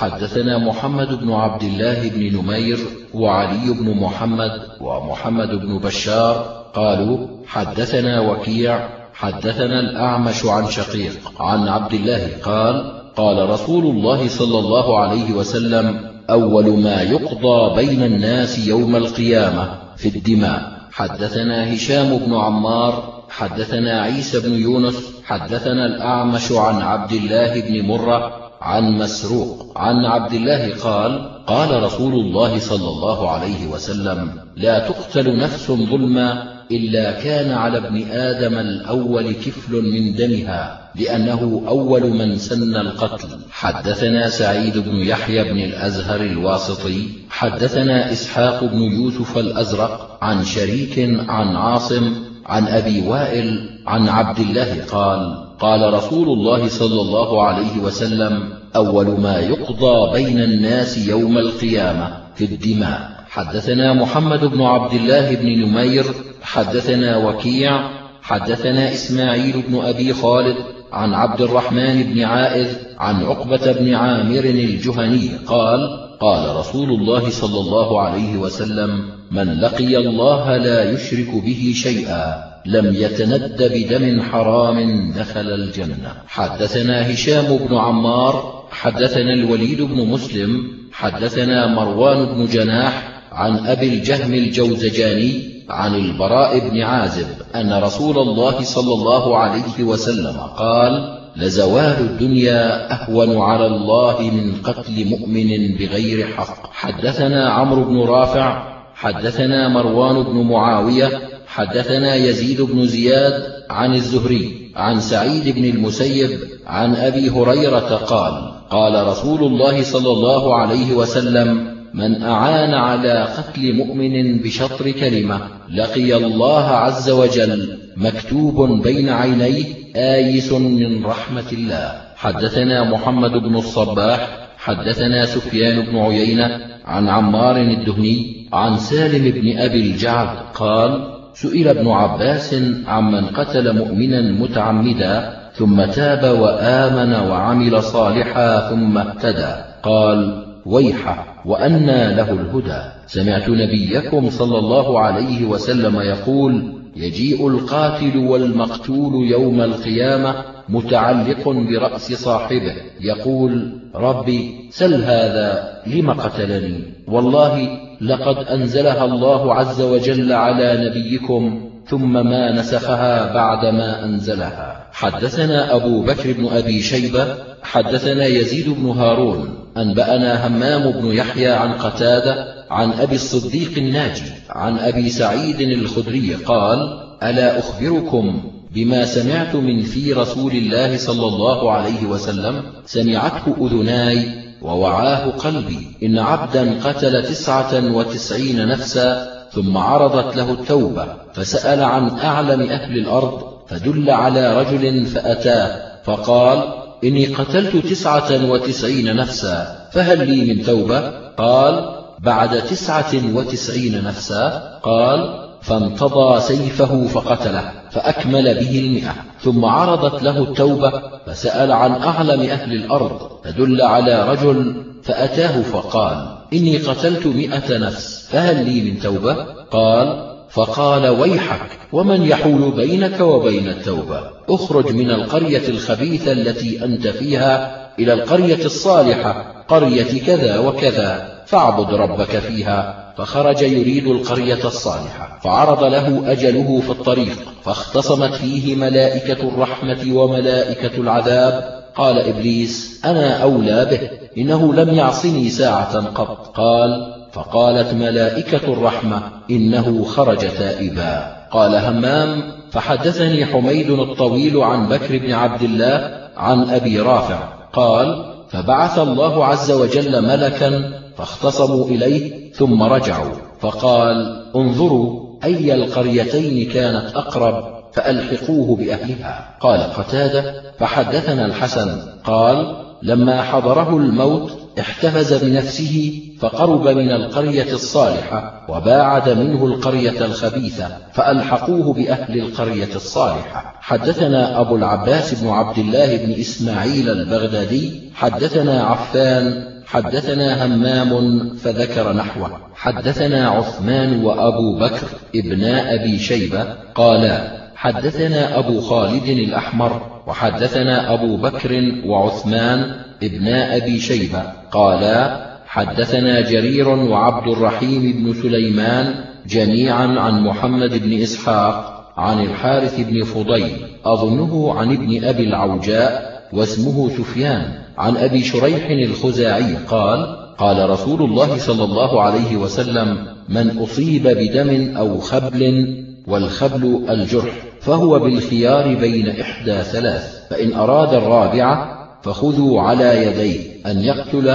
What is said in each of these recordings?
حدثنا محمد بن عبد الله بن نمير وعلي بن محمد ومحمد بن بشار قالوا حدثنا وكيع حدثنا الأعمش عن شقيق عن عبد الله قال قال رسول الله صلى الله عليه وسلم أول ما يقضى بين الناس يوم القيامة في الدماء. حدثنا هشام بن عمار حدثنا عيسى بن يونس حدثنا الأعمش عن عبد الله بن مرة عن مسروق عن عبد الله قال قال رسول الله صلى الله عليه وسلم لا تقتل نفس ظلما إلا كان على ابن آدم الأول كفل من دمها لأنه أول من سن القتل. حدثنا سعيد بن يحيى بن الأزهر الواسطي حدثنا إسحاق بن يوسف الأزرق عن شريك عن عاصم عن أبي وائل عن عبد الله قال قال رسول الله صلى الله عليه وسلم أول ما يقضى بين الناس يوم القيامة في الدماء. حدثنا محمد بن عبد الله بن نمير حدثنا وكيع حدثنا إسماعيل بن أبي خالد عن عبد الرحمن بن عائذ عن عقبة بن عامر الجهني قال قال رسول الله صلى الله عليه وسلم من لقي الله لا يشرك به شيئا لم يتند بدم حرام دخل الجنة. حدثنا هشام بن عمار حدثنا الوليد بن مسلم حدثنا مروان بن جناح عن أبي الجهم الجوزجاني عن البراء بن عازب أن رسول الله صلى الله عليه وسلم قال لزوال الدنيا أهون على الله من قتل مؤمن بغير حق. حدثنا عمرو بن رافع حدثنا مروان بن معاوية حدثنا يزيد بن زياد عن الزهري عن سعيد بن المسيب عن أبي هريرة قال قال رسول الله صلى الله عليه وسلم من أعان على قتل مؤمن بشطر كلمة لقي الله عز وجل مكتوب بين عينيه آيس من رحمة الله. حدثنا محمد بن الصباح حدثنا سفيان بن عيينة عن عمار الدهني عن سالم بن أبي الجعد قال سئل ابن عباس عمن قتل مؤمنا متعمدا ثم تاب وآمن وعمل صالحا ثم اهتدى. قال ويحه وأنى له الهدى. سمعت نبيكم صلى الله عليه وسلم يقول يجيء القاتل والمقتول يوم القيامة متعلق برأس صاحبه. يقول ربي سل هذا لم قتلني؟ والله لقد أنزلها الله عز وجل على نبيكم ثم ما نسخها بعدما أنزلها. حدثنا أبو بكر بن أبي شيبة حدثنا يزيد بن هارون أنبأنا همام بن يحيى عن قتادة عن أبي الصديق الناجي عن أبي سعيد الخدري قال ألا أخبركم بما سمعت من في رسول الله صلى الله عليه وسلم؟ سمعته أذناي ووعاه قلبي. إن عبدا قتل تسعة وتسعين نفسا ثم عرضت له التوبة فسأل عن أعلم أهل الأرض فدل على رجل فأتاه فقال إني قتلت تسعة وتسعين نفسا فهل لي من توبة؟ قال بعد تسعة وتسعين نفسا قال فانتضى سيفه فقتله فأكمل به المئة. ثم عرضت له التوبة فسأل عن أعلم أهل الأرض فدل على رجل فأتاه فقال إني قتلت مئة نفس فهل لي من توبة؟ قال فقال ويحك ومن يحول بينك وبين التوبة؟ أخرج من القرية الخبيثة التي أنت فيها إلى القرية الصالحة قرية كذا وكذا فاعبد ربك فيها. فخرج يريد القرية الصالحة فعرض له أجله في الطريق فاختصمت فيه ملائكة الرحمة وملائكة العذاب. قال إبليس أنا أولى به إنه لم يعصني ساعة قط. قال فقالت ملائكة الرحمة إنه خرج تائبا. قال همام فحدثني حميد الطويل عن بكر بن عبد الله عن أبي رافع. قال فبعث الله عز وجل ملكا فاختصموا إليه ثم رجعوا. فقال انظروا أي القريتين كانت أقرب؟ فألحقوه بأهلها. قال قتادة فحدثنا الحسن. قال لما حضره الموت احتفز بنفسه فقرب من القرية الصالحة وباعد منه القرية الخبيثة فألحقوه بأهل القرية الصالحة. حدثنا أبو العباس بن عبد الله بن إسماعيل البغدادي. حدثنا عفان. حدثنا همام فذكر نحوه. حدثنا عثمان وأبو بكر ابنا أبي شيبة. قالا حدثنا أبو خالد الأحمر وحدثنا أبو بكر وعثمان ابنا أبي شيبة قالا حدثنا جرير وعبد الرحيم بن سليمان جميعا عن محمد بن إسحاق عن الحارث بن فضيل أظنه عن ابن أبي العوجاء واسمه سفيان عن أبي شريح الخزاعي قال قال رسول الله صلى الله عليه وسلم من أصيب بدم أو خبل والخبل الجرح فهو بالخيار بين إحدى ثلاث فإن أراد الرابعة فخذوا على يديه أن يقتل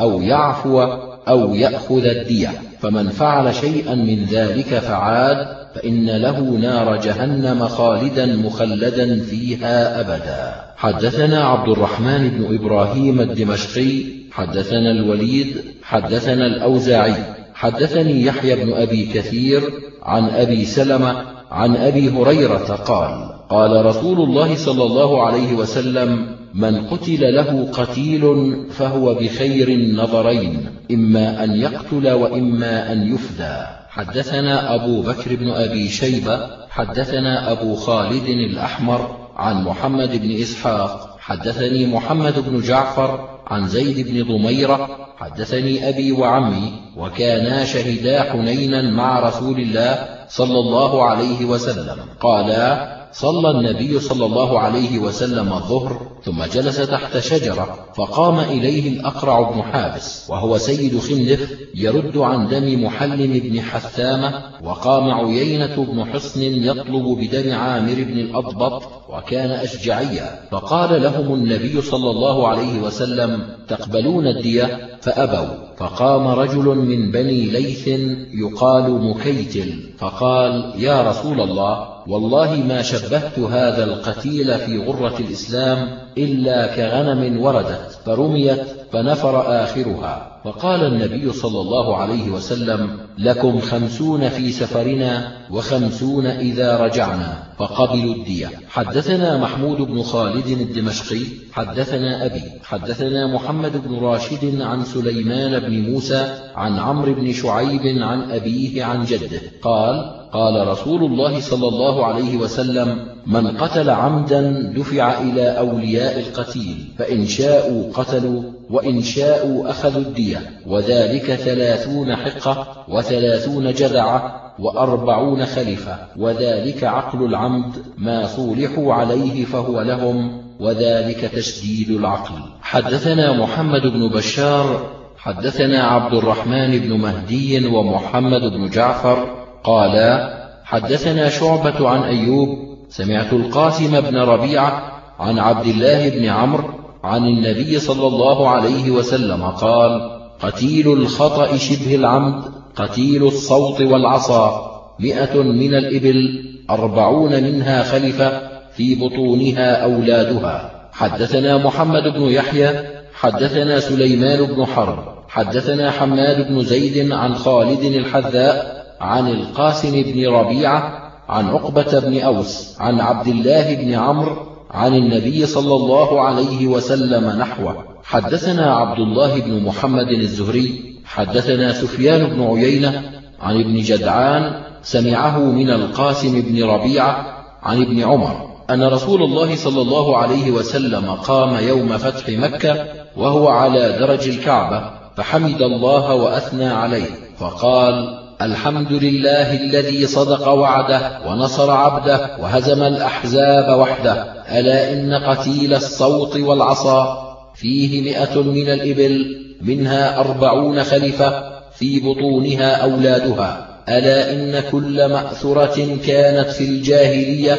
أو يعفو أو يأخذ الدية فمن فعل شيئا من ذلك فعاد فإن له نار جهنم خالدا مخلدا فيها أبدا. حدثنا عبد الرحمن بن إبراهيم الدمشقي حدثنا الوليد حدثنا الأوزاعي حدثني يحيى بن أبي كثير عن أبي سلمة عن أبي هريرة قال قال رسول الله صلى الله عليه وسلم من قتل له قتيل فهو بخير النظرين إما أن يقتل وإما أن يفدى. حدثنا أبو بكر بن أبي شيبة حدثنا أبو خالد الأحمر عن محمد بن إسحاق حدثني محمد بن جعفر عن زيد بن ضميرة حدثني أبي وعمي وكانا شهدا حنينا مع رسول الله صلى الله عليه وسلم. قالا صلى النبي صلى الله عليه وسلم الظهر ثم جلس تحت شجرة فقام إليه الأقرع بن حابس وهو سيد خندف يرد عن دم محلم بن حثامة وقام عيينة بن حصن يطلب بدم عامر بن الأضبط وكان أشجعيا فقال لهم النبي صلى الله عليه وسلم تقبلون الدية؟ فأبوا فقام رجل من بني ليث يقال مكيتل فقال يا رسول الله والله ما شبهت هذا القتيل في غرة الإسلام إلا كغنم وردت فرميت فنفر آخرها. فقال النبي صلى الله عليه وسلم لكم خمسون في سفرنا وخمسون إذا رجعنا فقبلوا الدية. حدثنا محمود بن خالد الدمشقي حدثنا أبي حدثنا محمد بن راشد عن سليمان بن موسى عن عمرو بن شعيب عن أبيه عن جده قال قال رسول الله صلى الله عليه وسلم من قتل عمدا دفع إلى أولياء القتيل فإن شاءوا قتلوا وإن شاءوا أخذوا الدية وذلك ثلاثون حقة وثلاثون جذعة وأربعون خلفة وذلك عقل العمد ما صولحوا عليه فهو لهم وذلك تشديد العقل. حدثنا محمد بن بشار حدثنا عبد الرحمن بن مهدي ومحمد بن جعفر قالا حدثنا شعبة عن أيوب سمعت القاسم بن ربيعة عن عبد الله بن عمرو عن النبي صلى الله عليه وسلم قال قتيل الخطأ شبه العمد قتيل الصوت والعصا مئة من الإبل أربعون منها خلفة في بطونها أولادها. حدثنا محمد بن يحيى حدثنا سليمان بن حرب حدثنا حماد بن زيد عن خالد الحذاء عن القاسم بن ربيعة عن عقبة بن أوس عن عبد الله بن عمرو عن النبي صلى الله عليه وسلم نحوه. حدثنا عبد الله بن محمد الزهري حدثنا سفيان بن عيينة عن ابن جدعان سمعه من القاسم بن ربيعة عن ابن عمر أن رسول الله صلى الله عليه وسلم قام يوم فتح مكة وهو على درج الكعبة فحمد الله وأثنى عليه فقال الحمد لله الذي صدق وعده ونصر عبده وهزم الأحزاب وحده. ألا إن قتيل الصوت والعصا؟ فيه مئة من الإبل منها أربعون خلفة في بطونها أولادها. ألا إن كل مأثرة كانت في الجاهلية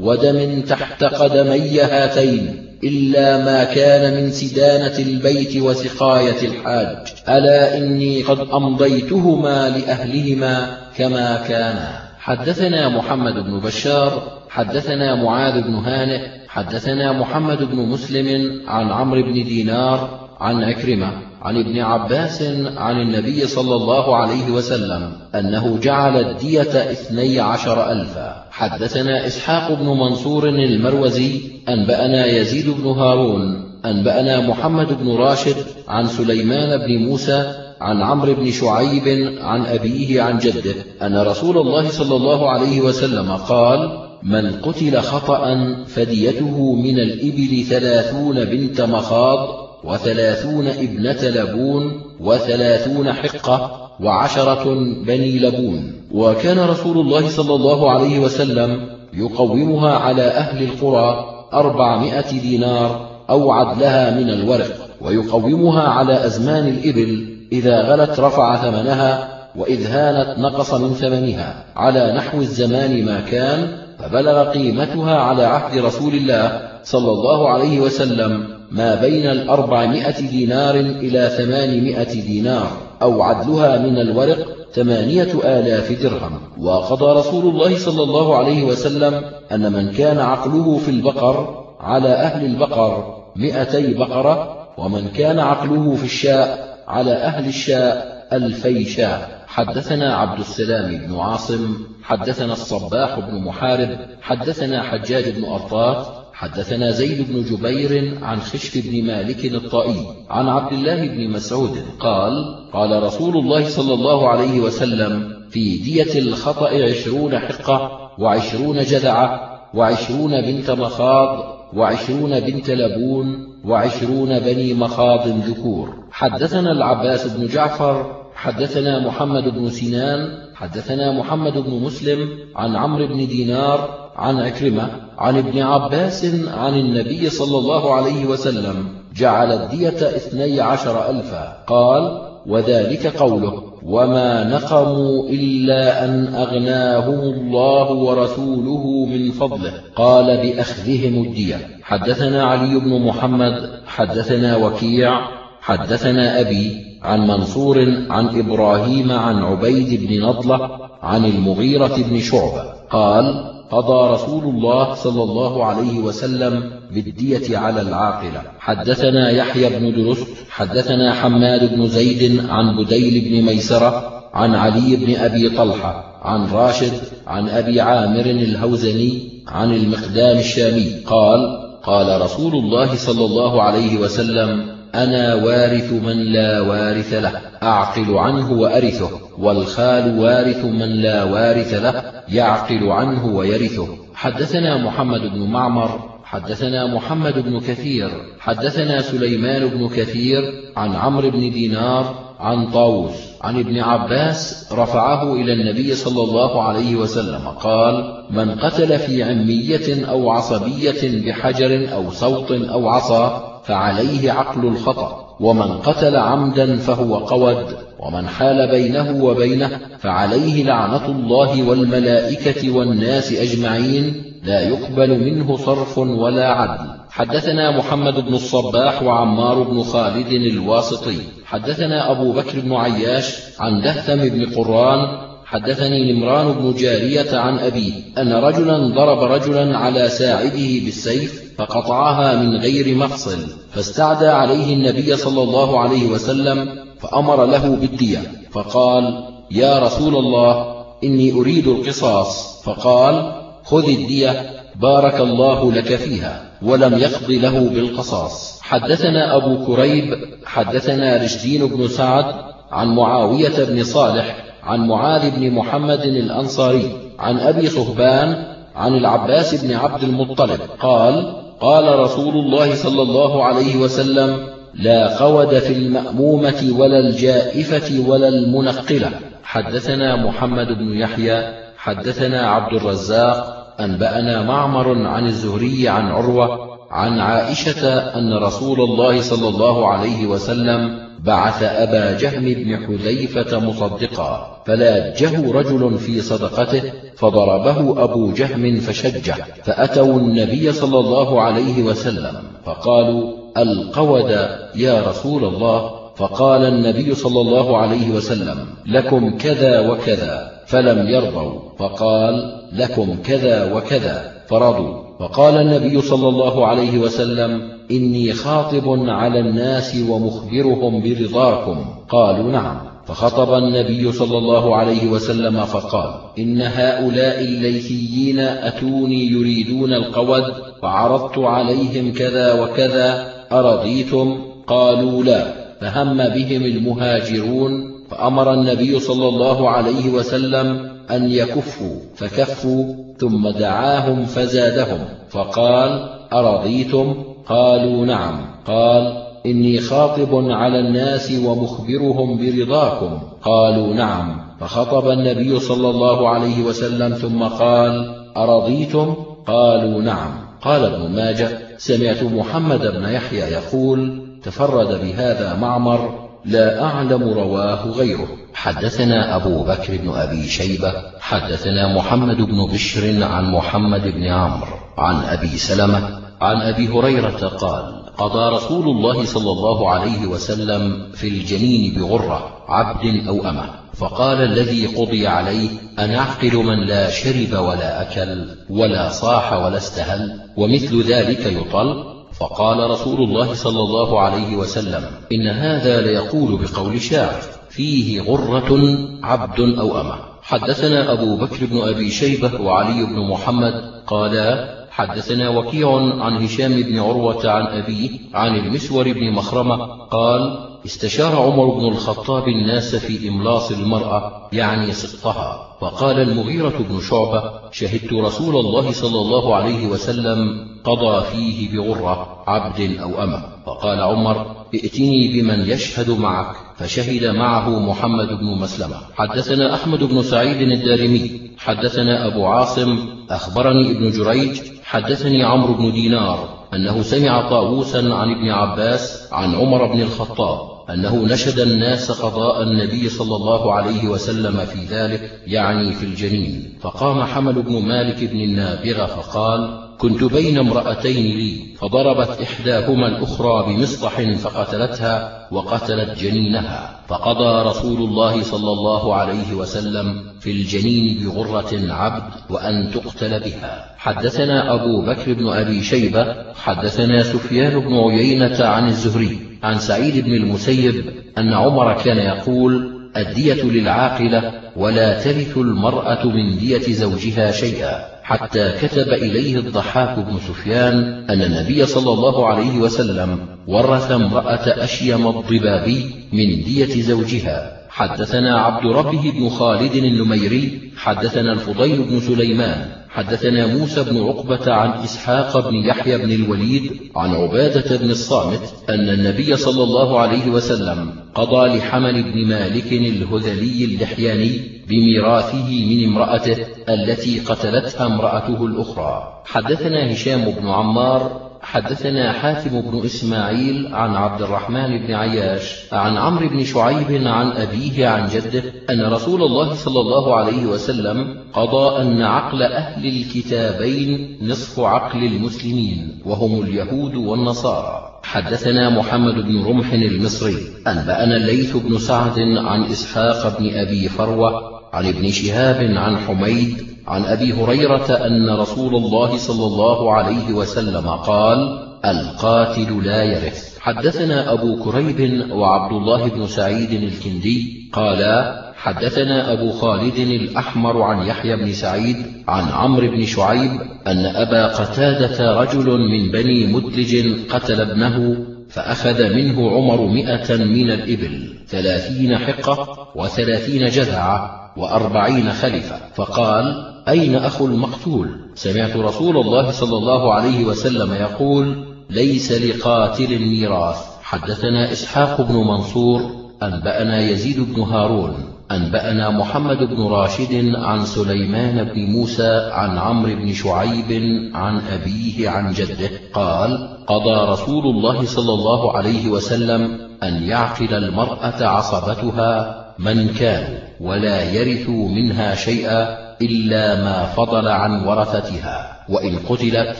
ودم تحت قدمي هاتين. إلا ما كان من سدانة البيت وسقاية الحاج. ألا إني قد أمضيتهما لأهلهما كما كانا. حدثنا محمد بن بشار حدثنا معاذ بن هانئ حدثنا محمد بن مسلم عن عمرو بن دينار عن عكرمة عن ابن عباس عن النبي صلى الله عليه وسلم أنه جعل الدية اثني عشر ألفا. حدثنا إسحاق بن منصور المروزي أنبأنا يزيد بن هارون أنبأنا محمد بن راشد عن سليمان بن موسى عن عمرو بن شعيب عن أبيه عن جده أن رسول الله صلى الله عليه وسلم قال من قتل خطأ فديته من الإبل ثلاثون بنت مخاض وثلاثون ابنة لبون وثلاثون حقة وعشرة بني لبون. وكان رسول الله صلى الله عليه وسلم يقومها على أهل القرى أربعمائة دينار أو عدلها من الورق ويقومها على أزمان الإبل إذا غلت رفع ثمنها وإذ هانت نقص من ثمنها. على نحو الزمان ما كان فبلغ قيمتها على عهد رسول الله صلى الله عليه وسلم ما بين الأربعمائة دينار إلى ثمانمائة دينار أو عدلها من الورق ثمانية آلاف درهم. وقضى رسول الله صلى الله عليه وسلم أن من كان عقله في البقر على أهل البقر مئتي بقرة ومن كان عقله في الشاء على أهل الشاء ألفي شاء. حدثنا عبد السلام بن عاصم حدثنا الصباح بن محارب حدثنا حجاج بن أرطاط حدثنا زيد بن جبير عن خشف بن مالك الطائي عن عبد الله بن مسعود قال قال رسول الله صلى الله عليه وسلم في دية الخطأ عشرون حقة وعشرون جذعة وعشرون بنت مخاض وعشرون بنت لبون وعشرون بني مخاض ذكور. حدثنا العباس بن جعفر حدثنا محمد بن سنان حدثنا محمد بن مسلم عن عمرو بن دينار عن عكرمة عن ابن عباس عن النبي صلى الله عليه وسلم جعل الدية اثني عشر ألفا. قال وذلك قوله وما نقموا إلا أن أغناهم الله ورسوله من فضله. قال بأخذهم الدية. حدثنا علي بن محمد حدثنا وكيع حدثنا أبي عن منصور عن إبراهيم عن عبيد بن نضلة عن المغيرة بن شعبة. قال قضى رسول الله صلى الله عليه وسلم بالدية على العاقلة. حدثنا يحيى بن درست حدثنا حماد بن زيد عن بديل بن ميسرة عن علي بن أبي طلحة عن راشد عن أبي عامر الهوزني عن المقدام الشامي. قال قال رسول الله صلى الله عليه وسلم أنا وارث من لا وارث له أعقل عنه وأرثه والخال وارث من لا وارث له يعقل عنه ويرثه. حدثنا محمد بن معمر حدثنا محمد بن كثير حدثنا سليمان بن كثير عن عمرو بن دينار عن طاووس عن ابن عباس رفعه إلى النبي صلى الله عليه وسلم قال من قتل في عمية أو عصبية بحجر أو صوت أو عصا فعليه عقل الخطأ ومن قتل عمدا فهو قود ومن حال بينه وبينه فعليه لعنة الله والملائكة والناس أجمعين لا يقبل منه صرف ولا عدل. حدثنا محمد بن الصباح وعمار بن خالد الواسطي. حدثنا أبو بكر بن عياش عن دهثم بن قران حدثني نمران بن جارية عن أبيه أن رجلا ضرب رجلا على ساعده بالسيف فقطعها من غير مفصل فاستعدى عليه النبي صلى الله عليه وسلم فأمر له بالدية فقال يا رسول الله إني أريد القصاص. فقال خذ الدية بارك الله لك فيها ولم يقض له بالقصاص. حدثنا أبو كريب حدثنا رشدين بن سعد عن معاوية بن صالح عن معاذ بن محمد الأنصاري عن أبي صهبان عن العباس بن عبد المطلب قال قال رسول الله صلى الله عليه وسلم لا قود في المأمومة ولا الجائفة ولا المنقلة. حدثنا محمد بن يحيى حدثنا عبد الرزاق أنبأنا معمر عن الزهري عن عروة عن عائشة أن رسول الله صلى الله عليه وسلم بعث أبا جهم بن حذيفة مصدقا فلاجه رجل في صدقته فضربه أبو جهم فشجه فأتوا النبي صلى الله عليه وسلم فقالوا القود يا رسول الله؟ فقال النبي صلى الله عليه وسلم لكم كذا وكذا. فلم يرضوا فقال لكم كذا وكذا. فرضوا. فقال النبي صلى الله عليه وسلم إني خاطب على الناس ومخبرهم برضاكم. قالوا نعم. فخطب النبي صلى الله عليه وسلم فقال إن هؤلاء الليثيين أتوني يريدون القود فعرضت عليهم كذا وكذا أرضيتم؟ قالوا لا. فهم بهم المهاجرون فأمر النبي صلى الله عليه وسلم أن يكفوا فكفوا ثم دعاهم فزادهم. فقال أرضيتم؟ قالوا نعم. قال إني خاطب على الناس ومخبرهم برضاكم. قالوا نعم. فخطب النبي صلى الله عليه وسلم ثم قال أرضيتم؟ قالوا نعم. قال ابن ماجه سمعت محمد بن يحيى يقول تفرد بهذا معمر لا أعلم رواه غيره. حدثنا أبو بكر بن أبي شيبة حدثنا محمد بن بشر عن محمد بن عمرو عن أبي سلمة عن أبي هريرة قال قضى رسول الله صلى الله عليه وسلم في الجنين بغرة عبد أو أمة فقال الذي قضي عليه أن أعقل من لا شرب ولا أكل ولا صاح ولا استهل ومثل ذلك يطل فقال رسول الله صلى الله عليه وسلم إن هذا ليقول بقول شاعر فيه غرة عبد أو أمة. حدثنا أبو بكر بن أبي شيبة وعلي بن محمد قالا حدثنا وكيع عن هشام بن عروة عن أبيه عن المسور بن مخرمة قال استشار عمر بن الخطاب الناس في إملاص المرأة يعني سقطها فقال المغيرة بن شعبة شهدت رسول الله صلى الله عليه وسلم قضى فيه بغرة عبد أو أمة. فقال عمر ائتني بمن يشهد معك. فشهد معه محمد بن مسلمة. حدثنا أحمد بن سعيد الدارمي. حدثنا أبو عاصم. أخبرني ابن جريج. حدثني عمرو بن دينار أنه سمع طاووسا عن ابن عباس عن عمر بن الخطاب. أنه نشد الناس قضاء النبي صلى الله عليه وسلم في ذلك يعني في الجنين. فقام حمل بن مالك بن النابغة فقال كنت بين امرأتين لي فضربت إحداهما الأخرى بمصطح فقتلتها وقتلت جنينها. فقضى رسول الله صلى الله عليه وسلم في الجنين بغرة عبد وأن تقتل بها. حدثنا أبو بكر بن أبي شيبة حدثنا سفيان بن عيينة عن الزهري عن سعيد بن المسيب أن عمر كان يقول الدية للعاقلة ولا ترث المرأة من دية زوجها شيئا. حتى كتب إليه الضحاك بن سفيان أن النبي صلى الله عليه وسلم ورث امرأة أشيم الضبابي من دية زوجها. حدثنا عبد ربه بن خالد النميري حدثنا الفضيل بن سليمان حدثنا موسى بن عقبة عن إسحاق بن يحيى بن الوليد عن عبادة بن الصامت أن النبي صلى الله عليه وسلم قضى لحمل بن مالك الهذلي اللحياني بميراثه من امرأته التي قتلتها امرأته الأخرى. حدثنا هشام بن عمار حدثنا حاتم بن إسماعيل عن عبد الرحمن بن عياش عن عمرو بن شعيب عن أبيه عن جده أن رسول الله صلى الله عليه وسلم قضى أن عقل أهل الكتابين نصف عقل المسلمين وهم اليهود والنصارى. حدثنا محمد بن رمح المصري أنبأنا الليث بن سعد عن إسحاق بن أبي فروة عن ابن شهاب عن حميد عن أبي هريرة أن رسول الله صلى الله عليه وسلم قال القاتل لا يرث. حدثنا أبو كريب وعبد الله بن سعيد الكندي قالا حدثنا أبو خالد الأحمر عن يحيى بن سعيد عن عمرو بن شعيب أن أبا قتادة رجل من بني مدلج قتل ابنه فأخذ منه عمر مئة من الإبل ثلاثين حقة وثلاثين جذعة وأربعين خلفة فقال أين أخو المقتول؟ سمعت رسول الله صلى الله عليه وسلم يقول ليس لقاتل ميراث حدثنا إسحاق بن منصور أنبأنا يزيد بن هارون أنبأنا محمد بن راشد عن سليمان بن موسى عن عمرو بن شعيب عن أبيه عن جده قال قضى رسول الله صلى الله عليه وسلم أن يعقل المرأة عصبتها من كانوا ولا يرثوا منها شيئا إلا ما فضل عن ورثتها وإن قتلت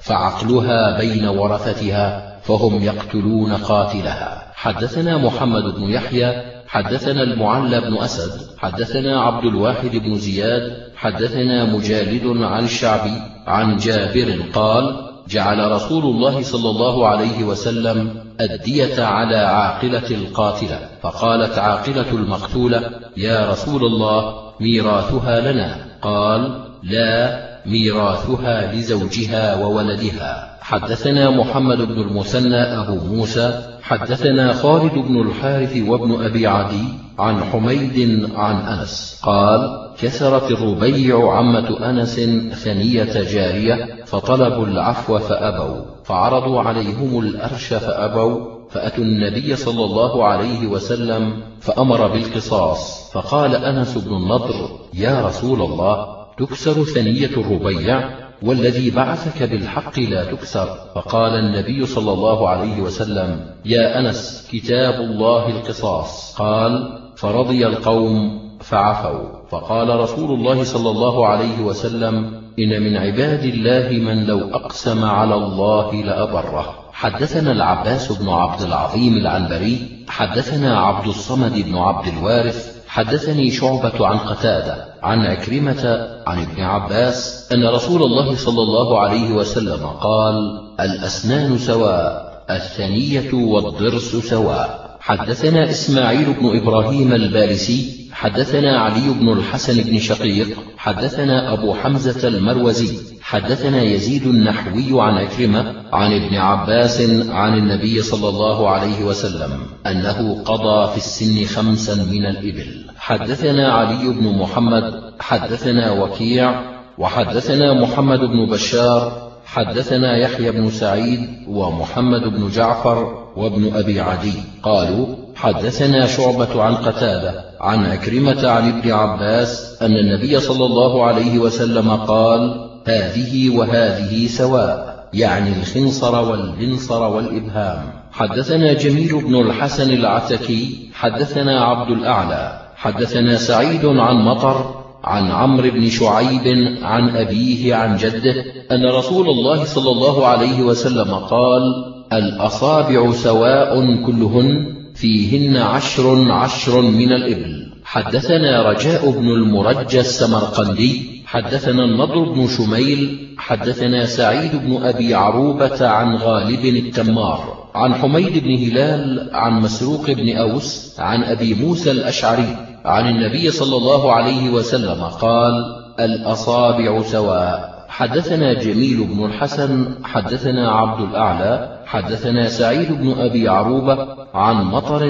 فعقلها بين ورثتها فهم يقتلون قاتلها. حدثنا محمد بن يحيى حدثنا المعلى بن أسد حدثنا عبد الواحد بن زياد حدثنا مجالد عن الشعبي عن جابر قال جعل رسول الله صلى الله عليه وسلم الدية على عاقلة القاتلة فقالت عاقلة المقتولة يا رسول الله ميراثها لنا. قال لا ميراثها لزوجها وولدها. حدثنا محمد بن المثنى أبو موسى حدثنا خالد بن الحارث وابن أبي عدي عن حميد عن أنس قال كسرت الربيع عمة أنس ثنية جارية فطلبوا العفو فأبوا فعرضوا عليهم الأرش فأبوا فأتوا النبي صلى الله عليه وسلم فأمر بالقصاص فقال أنس بن النضر يا رسول الله تكسر ثنية الربيع والذي بعثك بالحق لا تكسر. فقال النبي صلى الله عليه وسلم يا أنس كتاب الله القصاص. قال فرضي القوم فعفوا. فقال رسول الله صلى الله عليه وسلم إن من عباد الله من لو أقسم على الله لأبره. حدثنا العباس بن عبد العظيم العنبري حدثنا عبد الصمد بن عبد الوارث حدثني شعبة عن قتادة عن عكرمة عن ابن عباس أن رسول الله صلى الله عليه وسلم قال الأسنان سواء الثنية والضرس سواء. حدثنا إسماعيل بن إبراهيم البارسي حدثنا علي بن الحسن بن شقيق حدثنا أبو حمزة المروزي حدثنا يزيد النحوي عن عكرمة عن ابن عباس عن النبي صلى الله عليه وسلم أنه قضى في السن خمسا من الإبل. حدثنا علي بن محمد حدثنا وكيع وحدثنا محمد بن بشار حدثنا يحيى بن سعيد ومحمد بن جعفر وابن أبي عدي قالوا حدثنا شعبة عن قتادة عن عكرمة عن ابن عباس أن النبي صلى الله عليه وسلم قال هذه وهذه سواء يعني الخنصر والبنصر والإبهام. حدثنا جميل بن الحسن العتكي حدثنا عبد الأعلى حدثنا سعيد عن مطر عن عمرو بن شعيب عن أبيه عن جده أن رسول الله صلى الله عليه وسلم قال الأصابع سواء كلهن فيهن عشر عشر من الإبل. حدثنا رجاء بن المرجى السمرقندي حدثنا النضر بن شميل حدثنا سعيد بن أبي عروبة عن غالب التمار عن حميد بن هلال عن مسروق بن أوس عن أبي موسى الأشعري عن النبي صلى الله عليه وسلم قال الأصابع سواء. حدثنا جميل بن الحسن حدثنا عبد الأعلى حدثنا سعيد بن أبي عروبة عن مطر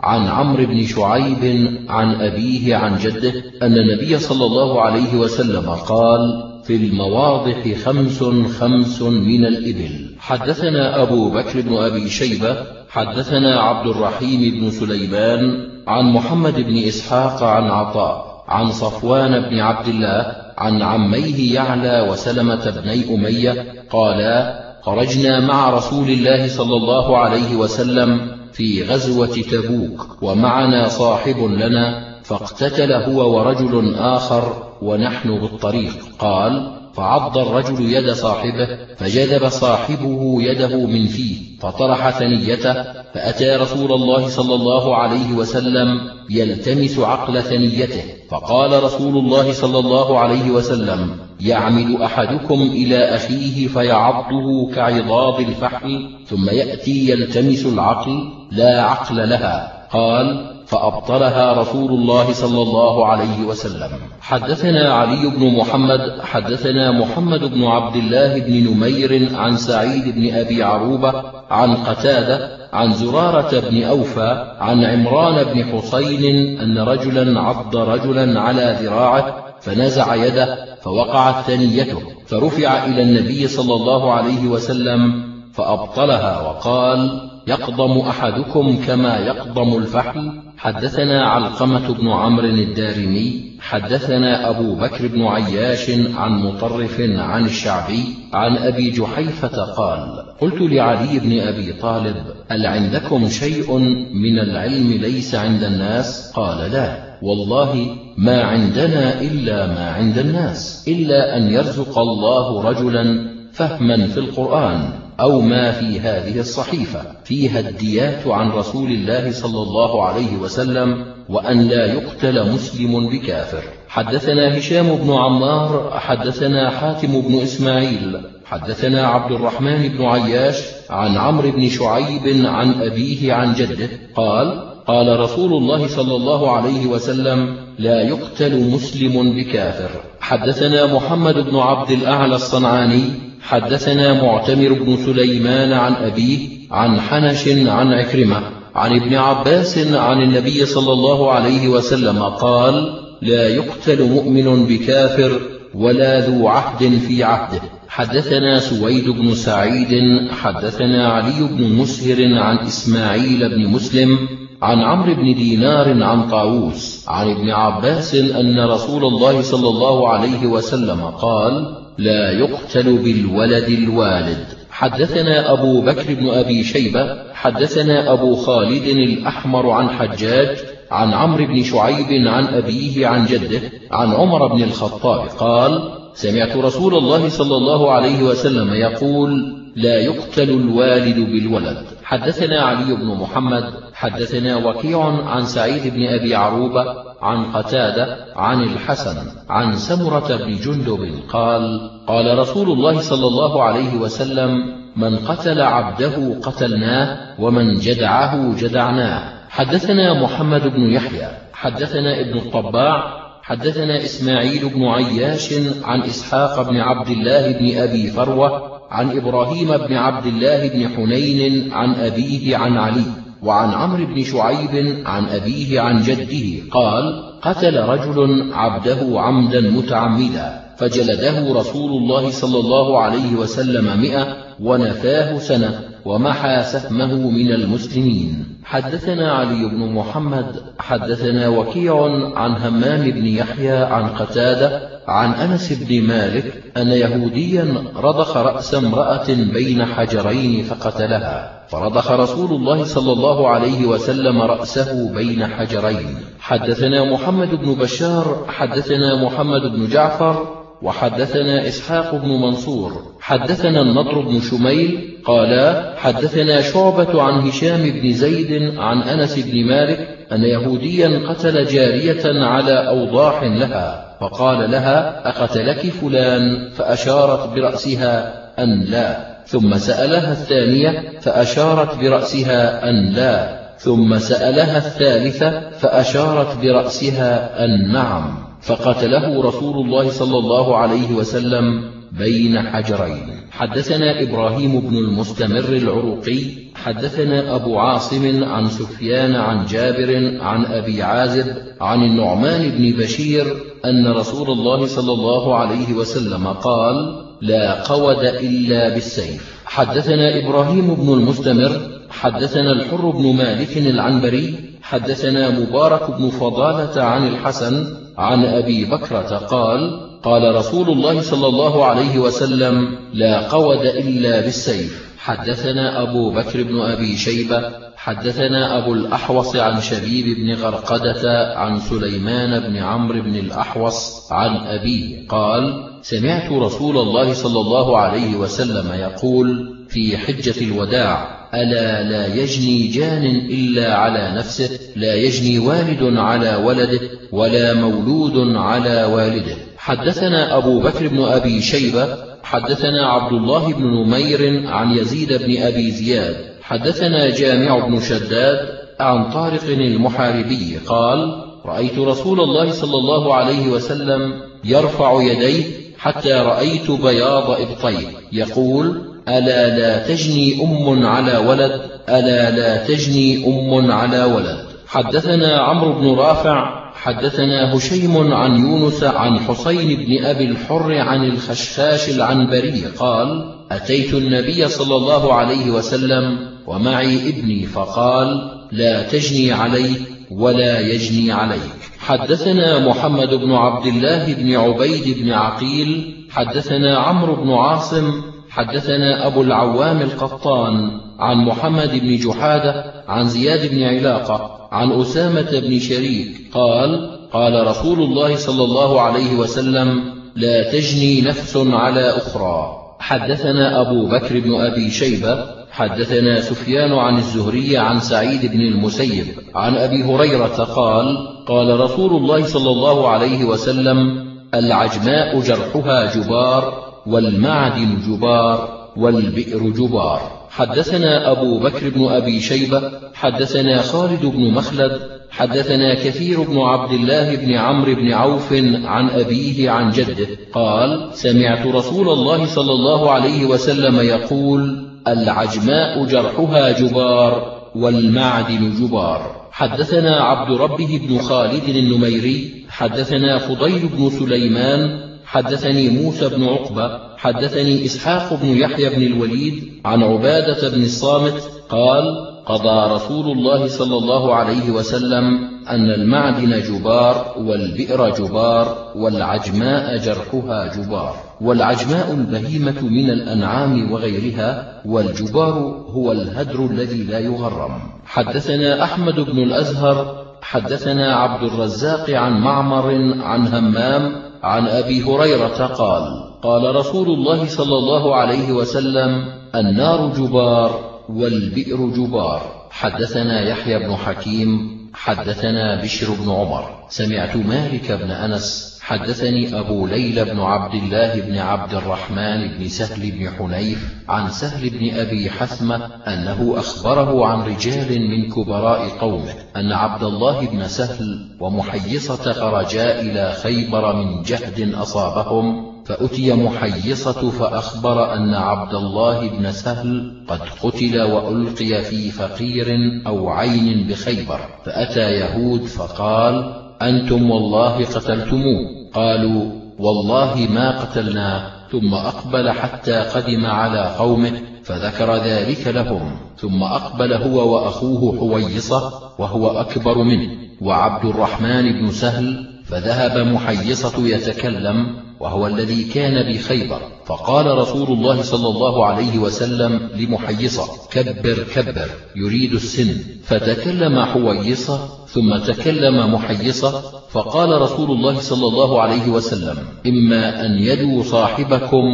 عن عمرو بن شعيب عن أبيه عن جده أن النبي صلى الله عليه وسلم قال في المواضح خمس خمس من الإبل. حدثنا أبو بكر بن أبي شيبة حدثنا عبد الرحيم بن سليمان عن محمد بن إسحاق عن عطاء عن صفوان بن عبد الله عن عميه يعلى وسلمة بني أمية قالا خرجنا مع رسول الله صلى الله عليه وسلم في غزوة تبوك ومعنا صاحب لنا فاقتتل هو ورجل آخر ونحن بالطريق. قال فعض الرجل يد صاحبه فجذب صاحبه يده من فيه فطرح ثنيته فأتى رسول الله صلى الله عليه وسلم يلتمس عقل ثنيته فقال رسول الله صلى الله عليه وسلم يعمد أحدكم إلى أخيه فيعضه كعضاض الفحل ثم يأتي يلتمس العقل لا عقل لها. قال فأبطلها رسول الله صلى الله عليه وسلم. حدثنا علي بن محمد حدثنا محمد بن عبد الله بن نمير عن سعيد بن أبي عروبة عن قتادة عن زرارة بن أوفى عن عمران بن حسين أن رجلا عض رجلا على ذراعه فنزع يده فوقعت ثنيته فرفع إلى النبي صلى الله عليه وسلم فأبطلها وقال يقضم أحدكم كما يقضم الفحل حدثنا علقمة بن عمرو الدارمي حدثنا أبو بكر بن عياش عن مطرف عن الشعبي عن أبي جحيفة قال قلت لعلي بن أبي طالب هل عندكم شيء من العلم ليس عند الناس؟ قال لا والله ما عندنا إلا ما عند الناس إلا أن يرزق الله رجلا فهما في القرآن. أو ما في هذه الصحيفة. فيها الديات عن رسول الله صلى الله عليه وسلم وأن لا يقتل مسلم بكافر. حدثنا هشام بن عمار حدثنا حاتم بن إسماعيل حدثنا عبد الرحمن بن عياش عن عمرو بن شعيب عن أبيه عن جده قال قال رسول الله صلى الله عليه وسلم لا يقتل مسلم بكافر. حدثنا محمد بن عبد الأعلى الصنعاني حدثنا معتمر بن سليمان عن أبيه عن حنش عن عكرمة عن ابن عباس عن النبي صلى الله عليه وسلم قال لا يقتل مؤمن بكافر ولا ذو عهد في عهده. حدثنا سويد بن سعيد حدثنا علي بن مسهر عن إسماعيل بن مسلم عن عمرو بن دينار عن طاووس عن ابن عباس أن رسول الله صلى الله عليه وسلم قال لا يقتل بالولد الوالد. حدثنا أبو بكر بن أبي شيبة حدثنا أبو خالد الأحمر عن حجاج عن عمرو بن شعيب عن أبيه عن جده عن عمر بن الخطاب قال سمعت رسول الله صلى الله عليه وسلم يقول لا يقتل الوالد بالولد. حدثنا علي بن محمد حدثنا وكيع عن سعيد بن أبي عروبة عن قتادة عن الحسن عن سمرة بن جندب قال قال رسول الله صلى الله عليه وسلم من قتل عبده قتلناه ومن جدعه جدعناه. حدثنا محمد بن يحيى حدثنا ابن الطباع حدثنا إسماعيل بن عياش عن إسحاق بن عبد الله بن أبي فروة عن إبراهيم بن عبد الله بن حنين عن أبيه عن علي وعن عمرو بن شعيب عن أبيه عن جده قال قتل رجل عبده عمدا متعمدا فجلده رسول الله صلى الله عليه وسلم مئة ونفاه سنة ومحى سهمه من المسلمين. حدثنا علي بن محمد حدثنا وكيع عن همام بن يحيى عن قتادة عن أنس بن مالك أن يهوديا رضخ رأس امرأة بين حجرين فقتلها فرضخ رسول الله صلى الله عليه وسلم رأسه بين حجرين. حدثنا محمد بن بشار حدثنا محمد بن جعفر وحدثنا إسحاق بن منصور حدثنا النضر بن شميل قالا حدثنا شعبة عن هشام بن زيد عن أنس بن مالك أن يهوديا قتل جارية على أوضاح لها فقال لها أقتلك فلان؟ فأشارت برأسها أن لا ثم سألها الثانية فأشارت برأسها أن لا ثم سألها الثالثة فأشارت برأسها أن نعم. فقتله رسول الله صلى الله عليه وسلم بين حجرين. حدثنا إبراهيم بن المستمر العروقي حدثنا أبو عاصم عن سفيان عن جابر عن أبي عازب عن النعمان بن بشير أن رسول الله صلى الله عليه وسلم قال لا قود إلا بالسيف. حدثنا إبراهيم بن المستمر حدثنا الحر بن مالك العنبري حدثنا مبارك بن فضالة عن الحسن عن أبي بكرة قال قال رسول الله صلى الله عليه وسلم لا قود إلا بالسيف. حدثنا أبو بكر بن أبي شيبة حدثنا أبو الأحوص عن شبيب بن غرقدة عن سليمان بن عمرو بن الأحوص عن أبيه قال سمعت رسول الله صلى الله عليه وسلم يقول في حجة الوداع ألا لا يجني جان إلا على نفسه لا يجني والد على ولده ولا مولود على والده. حدثنا أبو بكر بن أبي شيبة حدثنا عبد الله بن نمير عن يزيد بن أبي زياد. حدثنا جامع بن شداد عن طارق المحاربي قال رأيت رسول الله صلى الله عليه وسلم يرفع يديه حتى رأيت بياض إبطيه. يقول ألا لا تجني أم على ولد؟ ألا لا تجني أم على ولد. حدثنا عمرو بن رافع حدثنا هشيم عن يونس عن حسين بن أبي الحر عن الخشاش العنبري قال أتيت النبي صلى الله عليه وسلم ومعي ابني فقال لا تجني عليه ولا يجني عليك. حدثنا محمد بن عبد الله بن عبيد بن عقيل حدثنا عمرو بن عاصم حدثنا أبو العوام القطان عن محمد بن جحادة عن زياد بن علاقة عن أسامة بن شريك قال قال رسول الله صلى الله عليه وسلم لا تجني نفس على أخرى. حدثنا أبو بكر بن أبي شيبة حدثنا سفيان عن الزهري عن سعيد بن المسيب عن أبي هريرة قال قال رسول الله صلى الله عليه وسلم العجماء جرحها جبار والمعدن جبار والبئر جبار. حدثنا أبو بكر بن أبي شيبة حدثنا خالد بن مخلد حدثنا كثير بن عبد الله بن عمرو بن عوف عن أبيه عن جده. قال سمعت رسول الله صلى الله عليه وسلم يقول العجماء جرحها جبار والمعدن جبار. حدثنا عبد ربه بن خالد النميري حدثنا فضيل بن سليمان حدثني موسى بن عقبة حدثني إسحاق بن يحيى بن الوليد عن عبادة بن الصامت قال قضى رسول الله صلى الله عليه وسلم أن المعدن جبار والبئر جبار والعجماء جرحها جبار والعجماء البهيمة من الأنعام وغيرها والجبار هو الهدر الذي لا يغرم. حدثنا أحمد بن الأزهر حدثنا عبد الرزاق عن معمر عن همام عن أبي هريرة قال قال رسول الله صلى الله عليه وسلم النار جبار والبئر جبار. حدثنا يحيى بن حكيم حدثنا بشر بن عمر. سمعت مالك بن أنس حدثني أبو ليلى بن عبد الله بن عبد الرحمن بن سهل بن حنيف عن سهل بن أبي حثمة أنه أخبره عن رجال من كبراء قومه أن عبد الله بن سهل ومحيصة خرجا إلى خيبر من جهد أصابهم فأتي محيصة فأخبر أن عبد الله بن سهل قد قتل وألقي في فقير أو عين بخيبر فأتى يهود فقال أنتم والله قتلتموه. قالوا والله ما قتلناه ثم أقبل حتى قدم على قومه فذكر ذلك لهم. ثم أقبل هو وأخوه حويصة وهو أكبر منه. وعبد الرحمن بن سهل فذهب محيصة يتكلم وهو الذي كان بخيبر. فقال رسول الله صلى الله عليه وسلم لمحيصة كبر كبر يريد السن. فتكلم حويصة ثم تكلم محيصة. فقال رسول الله صلى الله عليه وسلم إما أن يدوا صاحبكم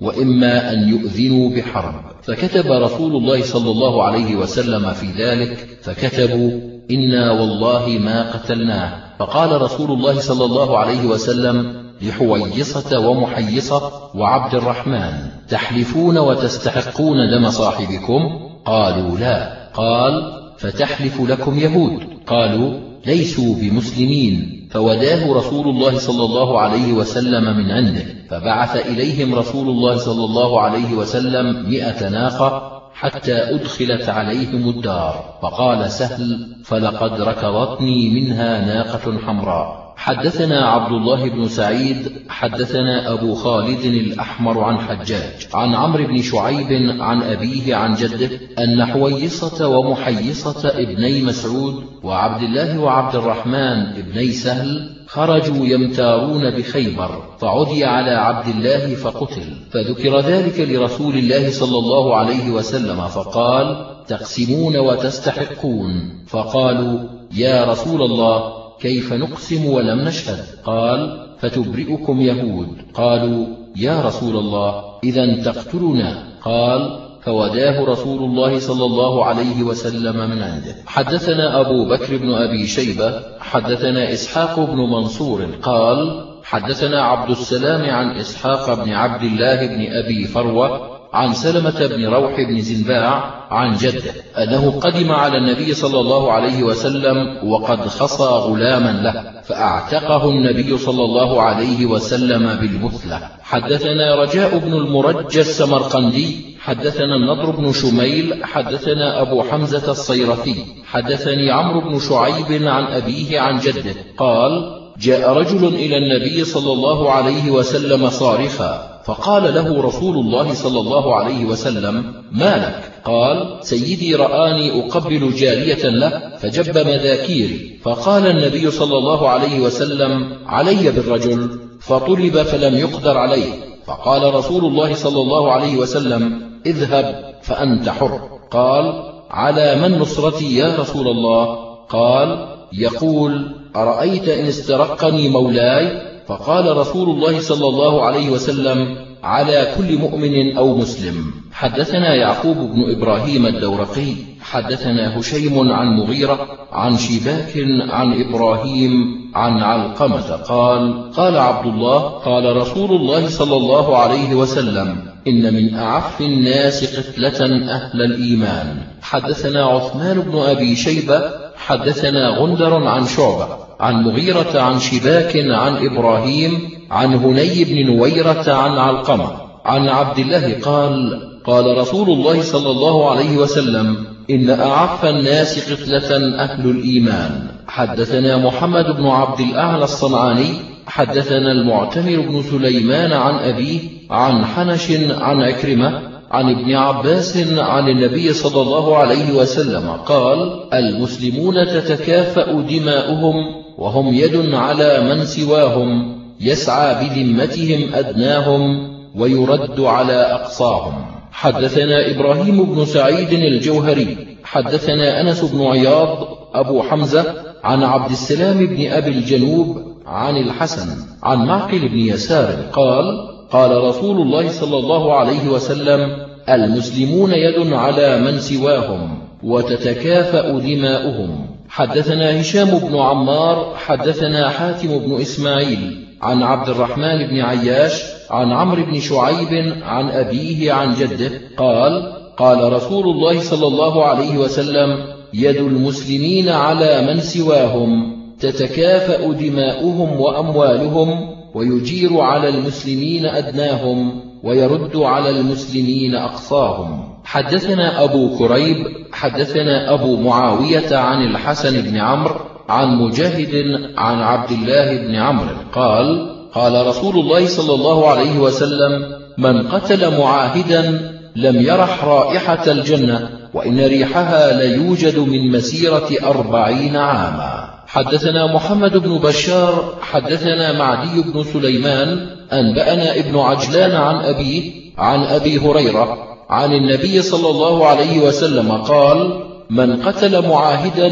وإما أن يؤذنوا بحرب. فكتب رسول الله صلى الله عليه وسلم في ذلك فكتبوا إنا والله ما قتلناه. فقال رسول الله صلى الله عليه وسلم لحويصة ومحيصة وعبد الرحمن تحلفون وتستحقون دم صاحبكم؟ قالوا لا. قال فتحلف لكم يهود. قالوا ليسوا بمسلمين. فوداه رسول الله صلى الله عليه وسلم من عنده فبعث إليهم رسول الله صلى الله عليه وسلم مئة ناقة حتى أدخلت عليهم الدار. فقال سهل فلقد ركضتني منها ناقة حمراء. حدثنا عبد الله بن سعيد حدثنا أبو خالد الأحمر عن حجاج عن عمرو بن شعيب عن أبيه عن جده أن حويصة ومحيصة ابني مسعود وعبد الله وعبد الرحمن ابني سهل خرجوا يمتارون بخيبر فعدي على عبد الله فقتل فذكر ذلك لرسول الله صلى الله عليه وسلم فقال تقسمون وتستحقون فقالوا يا رسول الله كيف نقسم ولم نشهد؟ قال فتبرئكم يهود. قالوا يا رسول الله إذا تقتلنا. قال فوداه رسول الله صلى الله عليه وسلم من عنده. حدثنا أبو بكر بن أبي شيبة حدثنا إسحاق بن منصور. قال حدثنا عبد السلام عن إسحاق بن عبد الله بن أبي فروة عن سلمة بن روح بن زنباع عن جده أنه قدم على النبي صلى الله عليه وسلم وقد خصى غلاما له فأعتقه النبي صلى الله عليه وسلم بالمثلة. حدثنا رجاء بن المرجى السمرقندي حدثنا النضر بن شميل حدثنا أبو حمزة الصيرفي حدثني عمرو بن شعيب عن أبيه عن جده قال جاء رجل إلى النبي صلى الله عليه وسلم صارخا فقال له رسول الله صلى الله عليه وسلم ما لك؟ قال سيدي رآني أقبل جارية له فجب مذاكيري. فقال النبي صلى الله عليه وسلم علي بالرجل. فطلب فلم يقدر عليه. فقال رسول الله صلى الله عليه وسلم اذهب فأنت حر. قال على من نصرتي يا رسول الله؟ قال يقول أرأيت إن استرقني مولاي؟ فقال رسول الله صلى الله عليه وسلم على كل مؤمن أو مسلم. حدثنا يعقوب بن إبراهيم الدورقي حدثنا هشيم عن مغيرة عن شباك عن إبراهيم عن علقمة قال قال عبد الله قال رسول الله صلى الله عليه وسلم إن من أعف الناس قتلة أهل الإيمان. حدثنا عثمان بن أبي شيبة حدثنا غندر عن شعبة عن مغيرة عن شباك عن إبراهيم عن هني بن نويرة عن علقمة عن عبد الله قال قال رسول الله صلى الله عليه وسلم إن أعف الناس قتلة أهل الإيمان. حدثنا محمد بن عبد الأعلى الصنعاني حدثنا المعتمر بن سليمان عن أبيه عن حنش عن عكرمة عن ابن عباس عن النبي صلى الله عليه وسلم قال المسلمون تتكافأ دماؤهم وهم يد على من سواهم يسعى بذمتهم أدناهم ويرد على أقصاهم. حدثنا إبراهيم بن سعيد الجوهري حدثنا أنس بن عياض أبو حمزة عن عبد السلام بن أبي الجنوب عن الحسن عن معقل بن يسار قال قال رسول الله صلى الله عليه وسلم المسلمون يد على من سواهم وتتكافأ دماؤهم. حدثنا هشام بن عمار حدثنا حاتم بن إسماعيل عن عبد الرحمن بن عياش عن عمرو بن شعيب عن أبيه عن جده قال قال رسول الله صلى الله عليه وسلم يد المسلمين على من سواهم تتكافأ دماؤهم وأموالهم ويجير على المسلمين أدناهم ويرد على المسلمين أقصاهم. حدثنا أبو كريب حدثنا أبو معاوية عن الحسن بن عمرو عن مجاهد عن عبد الله بن عمرو. قال قال رسول الله صلى الله عليه وسلم من قتل معاهدا لم يرح رائحة الجنة وإن ريحها ليوجد من مسيرة أربعين عاما. حدثنا محمد بن بشار حدثنا معدي بن سليمان أنبأنا ابن عجلان عن أبيه عن أبي هريرة عن النبي صلى الله عليه وسلم قال من قتل معاهدا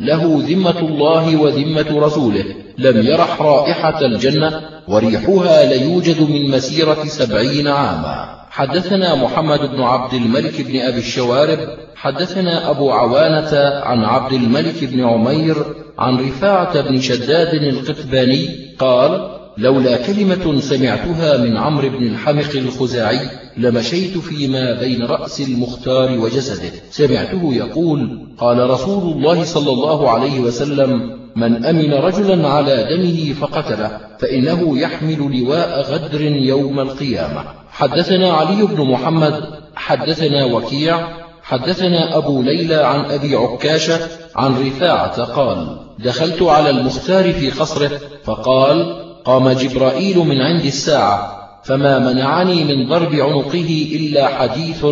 له ذمة الله وذمة رسوله لم يرح رائحة الجنة وريحها ليوجد من مسيرة سبعين عاما. حدثنا محمد بن عبد الملك بن أبي الشوارب حدثنا أبو عوانة عن عبد الملك بن عمير عن رفاعة بن شداد القتباني قال لولا كلمة سمعتها من عمرو بن الحمق الخزاعي لمشيت فيما بين رأس المختار وجسده. سمعته يقول قال رسول الله صلى الله عليه وسلم من أمن رجلا على دمه فقتله فإنه يحمل لواء غدر يوم القيامة. حدثنا علي بن محمد حدثنا وكيع حدثنا أبو ليلى عن أبي عكاشة عن رفاعة قال دخلت على المختار في قصره فقال قام جبرائيل من عند الساعة فما منعني من ضرب عنقه إلا حديث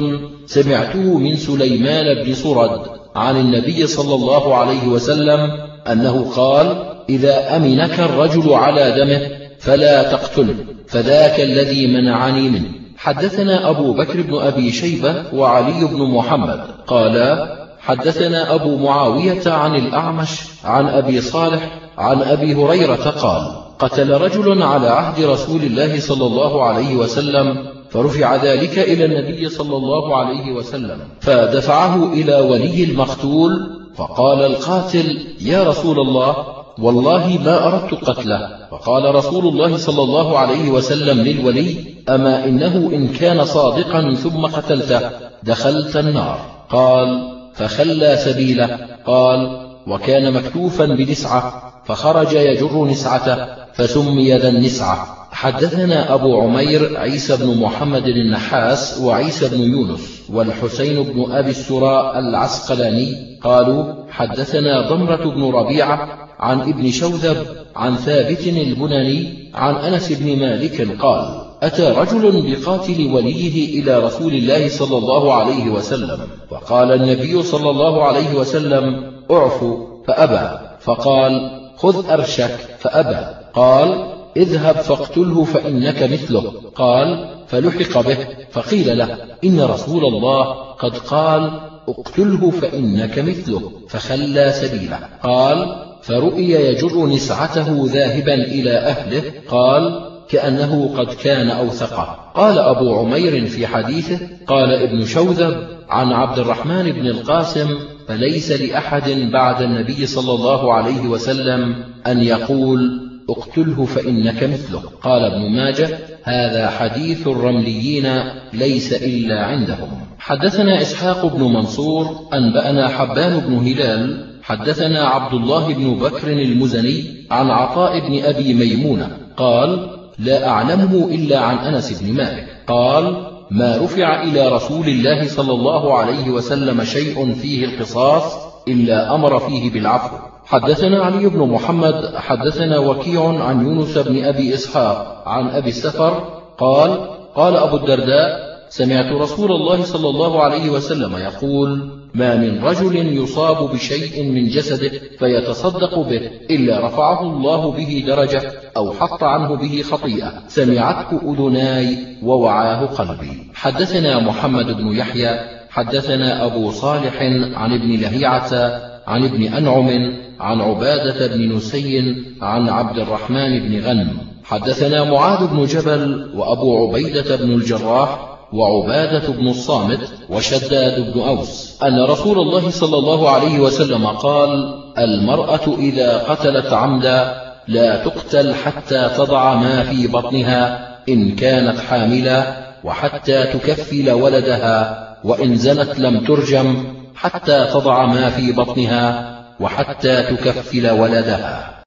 سمعته من سليمان بن سرد عن النبي صلى الله عليه وسلم أنه قال إذا أمنك الرجل على دمه فلا تقتله فذاك الذي منعني منه. حدثنا أبو بكر بن أبي شيبة وعلي بن محمد. قالا حدثنا أبو معاوية عن الأعمش عن أبي صالح عن أبي هريرة قال قتل رجل على عهد رسول الله صلى الله عليه وسلم فرفع ذلك إلى النبي صلى الله عليه وسلم فدفعه إلى ولي المقتول فقال القاتل يا رسول الله والله ما أردت قتله. فقال رسول الله صلى الله عليه وسلم للولي أما إنه إن كان صادقا ثم قتلته دخلت النار. قال فخلى سبيله. قال وكان مكتوفا بنسعة فخرج يجر نسعته فسمي ذا النسعة. حدثنا أبو عمير عيسى بن محمد النحاس وعيسى بن يونس والحسين بن أبي السراء العسقلاني. قالوا حدثنا ضمرة بن ربيعة عن ابن شوذب عن ثابت البناني عن أنس بن مالك قال أتى رجل بقاتل وليه إلى رسول الله صلى الله عليه وسلم فقال النبي صلى الله عليه وسلم اعفوا فأبى. فقال خذ أرشك فأبى. قال اذهب فاقتله فإنك مثله. قال فلحق به. فقيل له إن رسول الله قد قال اقتله فإنك مثله. فخلى سبيله. قال فرؤي يجر نسعته ذاهبا إلى أهله قال كأنه قد كان أوثقه. قال أبو عمير في حديثه قال ابن شوذب عن عبد الرحمن بن القاسم فليس لأحد بعد النبي صلى الله عليه وسلم أن يقول اقتله فإنك مثله. قال ابن ماجه هذا حديث الرمليين ليس إلا عندهم. حدثنا إسحاق بن منصور أنبأنا حبان بن هلال حدثنا عبد الله بن بكر المزني عن عطاء بن أبي ميمونة قال لا أعلمه إلا عن أنس بن مالك. قال ما رفع إلى رسول الله صلى الله عليه وسلم شيء فيه القصاص إلا أمر فيه بالعفو. حدثنا علي بن محمد حدثنا وكيع عن يونس بن أبي إسحاق عن أبي السفر قال قال أبو الدرداء سمعت رسول الله صلى الله عليه وسلم يقول ما من رجل يصاب بشيء من جسده فيتصدق به إلا رفعه الله به درجة أو حط عنه به خطيئة. سمعته أذناي ووعاه قلبي. حدثنا محمد بن يحيى حدثنا أبو صالح عن ابن لهيعة عن ابن أنعم عن عبادة بن نسي عن عبد الرحمن بن غنم. حدثنا معاذ بن جبل وأبو عبيدة بن الجراح وعبادة بن الصامت وشداد بن أوس أن رسول الله صلى الله عليه وسلم قال المرأة إذا قتلت عمدا لا تقتل حتى تضع ما في بطنها إن كانت حاملا وحتى تكفل ولدها وإن زنت لم ترجم حتى تضع ما في بطنها وحتى تكفل ولدها.